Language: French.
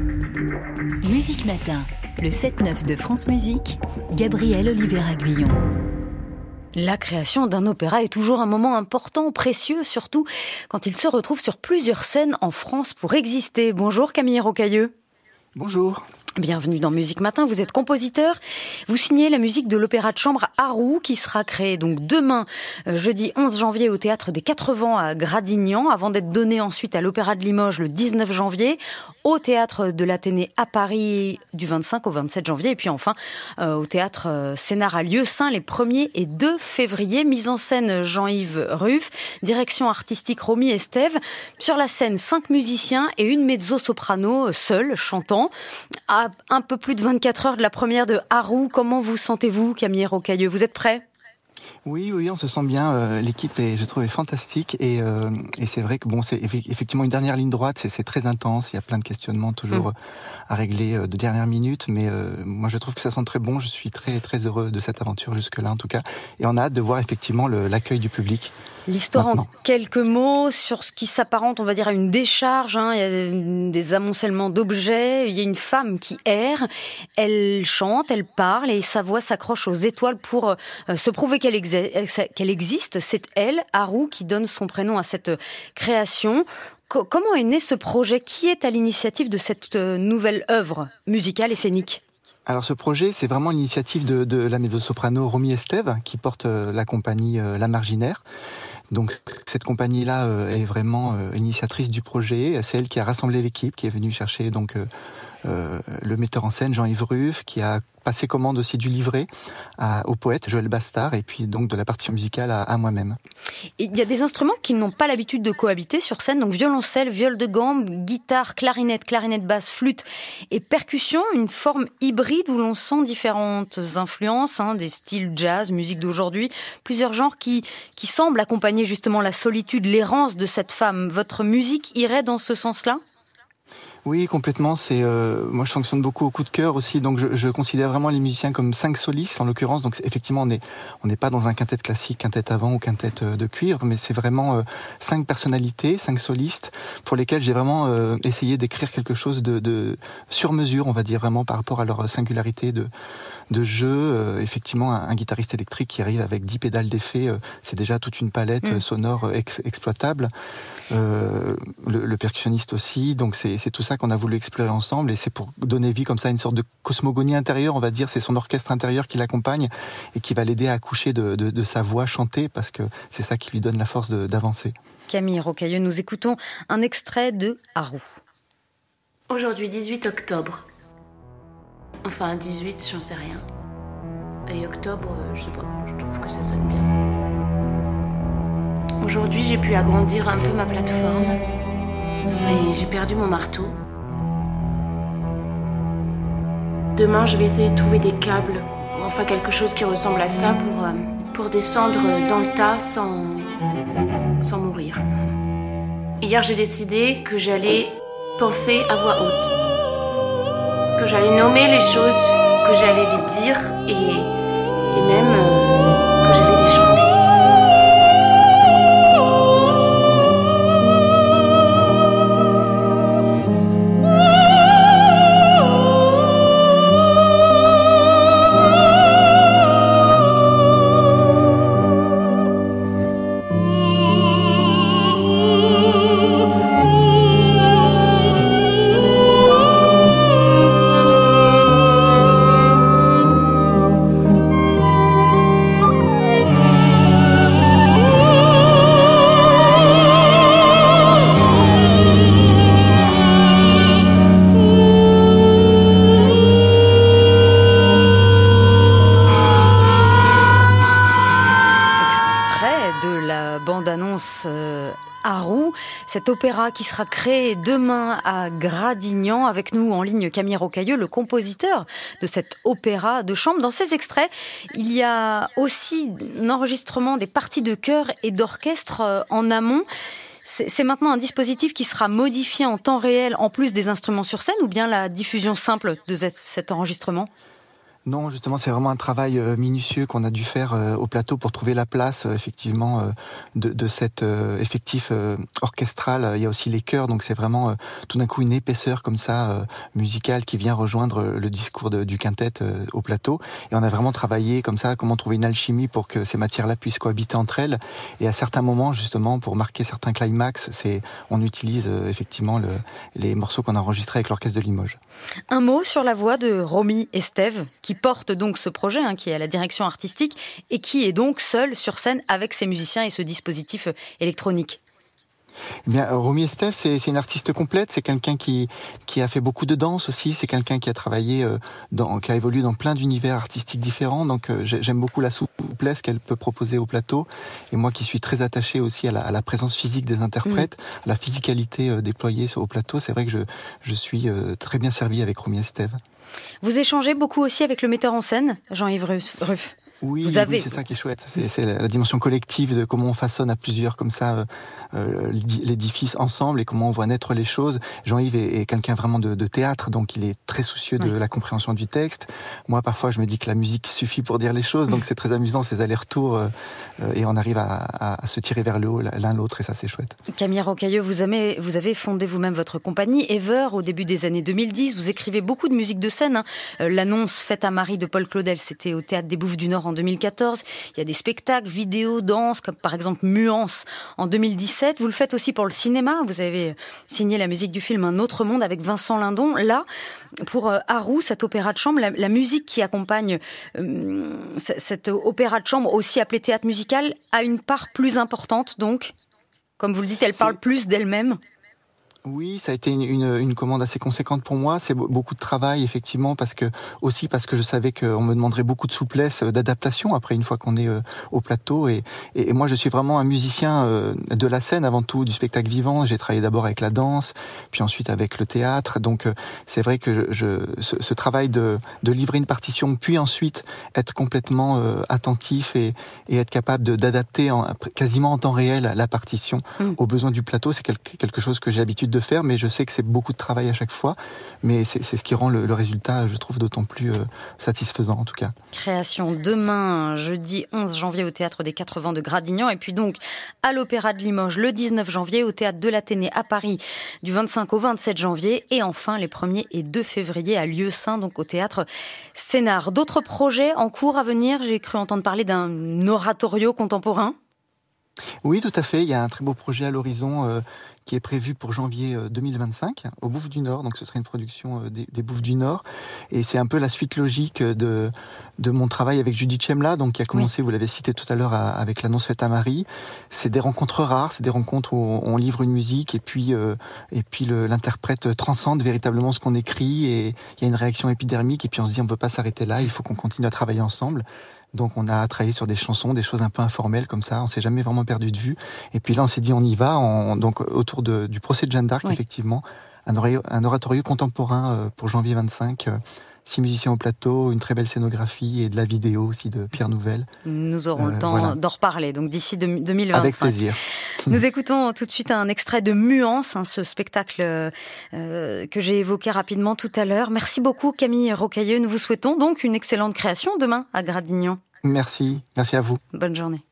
Musique Matin, le 7-9 de France Musique, Gabriel Oliveira Guillon. La création d'un opéra est toujours un moment important, précieux, surtout quand il se retrouve sur plusieurs scènes en France pour exister. Bonjour Camille Rocailleux. Bonjour. Bienvenue dans Musique Matin, vous êtes compositeur, vous signez la musique de l'opéra de chambre Harou qui sera créé donc demain, euh, jeudi 11 janvier au théâtre des 80 à Gradignan, avant d'être donné ensuite à l'opéra de Limoges le 19 janvier, au théâtre de l'Athénée à Paris du 25 au 27 janvier, et puis enfin euh, au théâtre euh, Sénard à Lieu-Saint les 1er et 2 février. Mise en scène Jean-Yves Ruff, direction artistique Romy Estève. Sur la scène, cinq musiciens et une mezzo-soprano seule chantant un peu plus de 24 heures de la première de Harou. Comment vous sentez-vous, Camille Rocailleux? Vous êtes prêt? Oui, oui, on se sent bien. Euh, l'équipe, est, je trouve, est fantastique. Et, euh, et c'est vrai que bon, c'est effectivement une dernière ligne droite. C'est très intense. Il y a plein de questionnements toujours mm. à régler euh, de dernière minute. Mais moi, je trouve que ça sent très bon. Je suis très, très heureux de cette aventure jusque-là, en tout cas. Et on a hâte de voir effectivement l'accueil du public. L'histoire en quelques mots sur ce qui s'apparente, on va dire, à une décharge. Hein. Il y a des amoncellements d'objets. Il y a une femme qui erre. Elle chante, elle parle et sa voix s'accroche aux étoiles pour euh, se prouver qu'elle existe. C'est elle, Haru, qui donne son prénom à cette création. comment est né ce projet? Qui est à l'initiative de cette euh, nouvelle œuvre musicale et scénique alors ce projet, c'est vraiment l'initiative de, de la mezzo-soprano Romy Estève, qui porte euh, la compagnie La Marginaire. Donc cette compagnie-là euh, est vraiment euh, initiatrice du projet. C'est elle qui a rassemblé l'équipe, qui est venue chercher donc euh, le metteur en scène Jean-Yves Ruff, qui a passé commande aussi du livret au poète Joël Bastard et puis donc de la partition musicale à, moi-même. Il y a des instruments qui n'ont pas l'habitude de cohabiter sur scène, donc violoncelle, viol de gambe, guitare, clarinette, clarinette basse, flûte et percussion, une forme hybride où l'on sent différentes influences, hein, des styles jazz, musique d'aujourd'hui, plusieurs genres qui, qui semblent accompagner justement la solitude, l'errance de cette femme. Votre musique irait dans ce sens-là? Oui, complètement. C'est euh, moi, je fonctionne beaucoup au coup de cœur aussi, donc je, je considère vraiment les musiciens comme cinq solistes en l'occurrence. Donc effectivement, on n'est on n'est pas dans un quintet classique, quintet avant ou quintet euh, de cuivre, mais c'est vraiment euh, cinq personnalités, cinq solistes pour lesquels j'ai vraiment euh, essayé d'écrire quelque chose de, de, sur mesure, on va dire vraiment par rapport à leur singularité de de jeu. effectivement, un, guitariste électrique qui arrive avec dix pédales d'effet, c'est déjà toute une palette mm. sonore exploitable. Le, le, percussionniste aussi, donc c'est tout ça qu'on a voulu explorer ensemble et c'est pour donner vie comme ça à une sorte de cosmogonie intérieure, on va dire. C'est son orchestre intérieur qui l'accompagne et qui va l'aider à accoucher de, sa voix chantée parce que c'est ça qui lui donne la force d'avancer. Camille Rocailleux, nous écoutons un extrait de Harou. Aujourd'hui, 18 octobre. Enfin, 18, j'en sais rien. Et octobre, euh, je sais pas, je trouve que ça sonne bien. Aujourd'hui, j'ai pu agrandir un peu ma plateforme et j'ai perdu mon marteau. Demain, je vais essayer de trouver des câbles, enfin quelque chose qui ressemble à ça pour, euh, descendre dans le tas sans mourir. Hier, j'ai décidé que j'allais penser à voix haute, que j'allais nommer les choses, que j'allais les dire et, et même euh, Harou, cet opéra qui sera créé demain à Gradignan. Avec nous en ligne Camille Rocailleux, le compositeur de cet opéra de chambre. Dans ces extraits, il y a aussi un enregistrement des parties de chœur et d'orchestre euh, en amont. C'est maintenant un dispositif qui sera modifié en temps réel en plus des instruments sur scène ou bien la diffusion simple de cet enregistrement? Non, justement, c'est vraiment un travail euh, minutieux qu'on a dû faire euh, au plateau pour trouver la place, euh, effectivement, de, cet effectif orchestral. Il y a aussi les chœurs, donc c'est vraiment tout d'un coup une épaisseur comme ça musicale qui vient rejoindre le discours de, du quintet au plateau. Et on a vraiment travaillé comme ça, comment trouver une alchimie pour que ces matières-là puissent cohabiter entre elles. Et à certains moments, justement, pour marquer certains climax, c'est on utilise effectivement le, les morceaux qu'on a enregistrés avec l'orchestre de Limoges. Un mot sur la voix de Romy Estève, porte donc ce projet, hein, qui est à la direction artistique, et qui est donc seul sur scène avec ses musiciens et ce dispositif électronique. Eh bien, Romy Estève, c'est une artiste complète. C'est quelqu'un qui, qui a fait beaucoup de danse aussi. C'est quelqu'un qui a travaillé, euh, dans, qui a évolué dans plein d'univers artistiques différents. Donc, euh, j'aime beaucoup la souplesse qu'elle peut proposer au plateau. Et moi, qui suis très attaché aussi à la, à la présence physique des interprètes, mm. à la physicalité euh, déployée au plateau, c'est vrai que je, je suis très bien servi avec Romy Estève. Vous échangez beaucoup aussi avec le metteur en scène, Jean-Yves Ruff. Oui, oui c'est ça qui est chouette. C'est la dimension collective de comment on façonne à plusieurs comme ça euh, l'édifice ensemble et comment on voit naître les choses. Jean-Yves est, quelqu'un vraiment de, théâtre, donc il est très soucieux de la compréhension du texte. Moi, parfois, je me dis que la musique suffit pour dire les choses, donc c'est très amusant ces allers-retours euh, euh, et on arrive à, se tirer vers le haut l'un l'autre et ça, c'est chouette. Camille Rocailleux, vous avez, vous avez fondé vous-même votre compagnie Ever au début des années 2010. Vous écrivez beaucoup de musique de scène. Hein. L'annonce faite à Marie de Paul Claudel, c'était au théâtre des Bouffes du Nord en 2014. Il y a des spectacles, vidéos, danse, comme par exemple Muance en 2017 vous le faites aussi pour le cinéma. Vous avez signé la musique du film Un autre monde avec Vincent Lindon. Là, pour euh, Harou, cet opéra de chambre, la, musique qui accompagne euh, cet opéra de chambre, aussi appelé théâtre musical, a une part plus importante, donc comme vous le dites, elle parle plus d'elle-même oui, ça a été une, une, commande assez conséquente pour moi. C'est beaucoup de travail, effectivement, parce que aussi parce que je savais qu'on me demanderait beaucoup de souplesse, euh, d'adaptation après une fois qu'on est euh, au plateau. Et, et, moi, je suis vraiment un musicien euh, de la scène avant tout, du spectacle vivant. J'ai travaillé d'abord avec la danse, puis ensuite avec le théâtre. Donc, c'est vrai que je, ce, ce, travail de, de, livrer une partition, puis ensuite être complètement attentif et, et, être capable d'adapter quasiment en temps réel la partition mmh. aux besoins du plateau, c'est quelque, quelque chose que j'ai l'habitude de faire, mais je sais que c'est beaucoup de travail à chaque fois. Mais c'est ce qui rend le, résultat, je trouve, d'autant plus euh, satisfaisant en tout cas. Création demain, jeudi 11 janvier au théâtre des 80 de Gradignan, et puis donc à l'Opéra de Limoges le 19 janvier, au théâtre de l'Athénée à Paris du 25 au 27 janvier, et enfin les 1er et 2 février à Lieu Saint, donc au théâtre Sénard. D'autres projets en cours à venir? J'ai cru entendre parler d'un oratorio contemporain. Oui, tout à fait. Il y a un très beau projet à l'horizon euh, qui est prévu pour janvier 2025 euh, au Bouffe du Nord. Donc ce serait une production euh, des, des Bouffes du Nord. Et c'est un peu la suite logique de, de mon travail avec Judith Chemla, donc qui a commencé, vous l'avez cité tout à l'heure, avec l'annonce faite à Marie. C'est des rencontres rares, c'est des rencontres où on livre une musique et puis, euh, et puis l'interprète transcende véritablement ce qu'on écrit et il y a une réaction épidermique et puis on se dit on ne peut pas s'arrêter là, il faut qu'on continue à travailler ensemble. Donc on a travaillé sur des chansons, des choses un peu informelles comme ça. On s'est jamais vraiment perdu de vue. Et puis là, on s'est dit on y va. donc autour du procès de Jeanne d'Arc, effectivement, un, un, oratorieux contemporain euh, pour janvier 25 euh, six musiciens au plateau, une très belle scénographie et de la vidéo aussi de Pierre Nouvelle. Nous aurons le euh, temps d'en reparler, donc d'ici 2025. Avec plaisir. Nous écoutons tout de suite un extrait de Muance, hein, ce spectacle que j'ai évoqué rapidement tout à l'heure. Merci beaucoup Camille Rocailleux. Nous vous souhaitons donc une excellente création demain à Gradignan. Merci, merci à vous. Bonne journée.